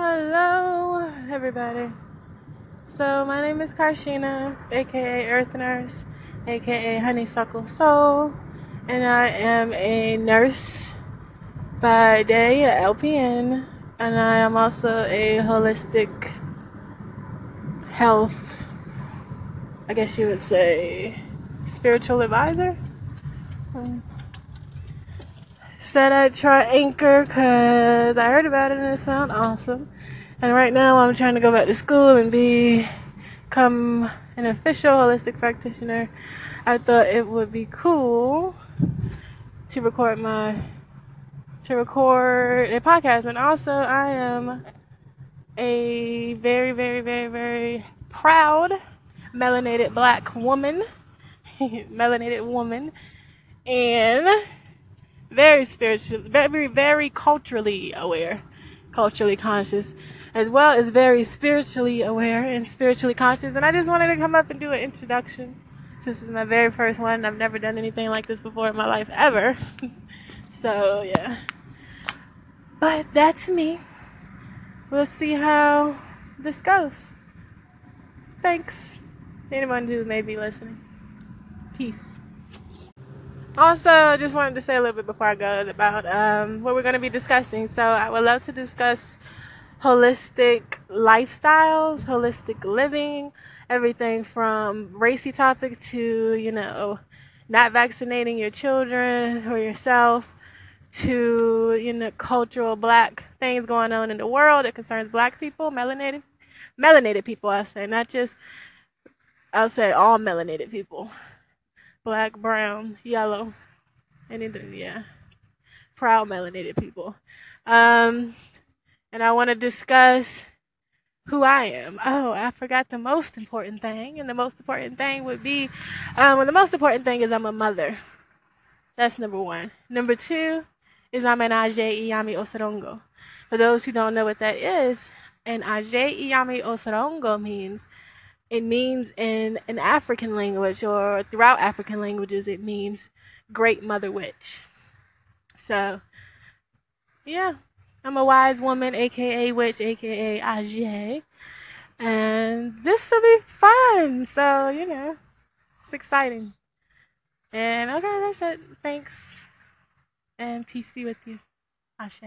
Hello, everybody. So, my name is Karshina, aka Earth Nurse, aka Honeysuckle Soul, and I am a nurse by day, a LPN, and I am also a holistic health, I guess you would say, spiritual advisor. Said I'd try Anchor because I heard about it and it sounded awesome. And right now I'm trying to go back to school and be, become an official holistic practitioner. I thought it would be cool to record my to record a podcast and also I am a very very very very proud melanated black woman melanated woman and very spiritual, very, very culturally aware, culturally conscious, as well as very spiritually aware and spiritually conscious. And I just wanted to come up and do an introduction. This is my very first one. I've never done anything like this before in my life ever. so, yeah. But that's me. We'll see how this goes. Thanks. Anyone who may be listening. Peace. Also, just wanted to say a little bit before I go about um, what we're going to be discussing. So, I would love to discuss holistic lifestyles, holistic living, everything from racy topics to, you know, not vaccinating your children or yourself to, you know, cultural black things going on in the world that concerns black people, melanated, melanated people, I say, not just, I'll say all melanated people black, brown, yellow, and yeah, proud melanated people. Um, and I want to discuss who I am. Oh, I forgot the most important thing, and the most important thing would be, um, well, the most important thing is I'm a mother. That's number one. Number two is I'm an Aje Iyami Osarongo. For those who don't know what that is, an Aje Iyami Osarongo means it means in an African language or throughout African languages, it means great mother witch. So, yeah, I'm a wise woman, aka witch, aka Aje. And this will be fun. So, you know, it's exciting. And okay, that's it. Thanks. And peace be with you. Ashe.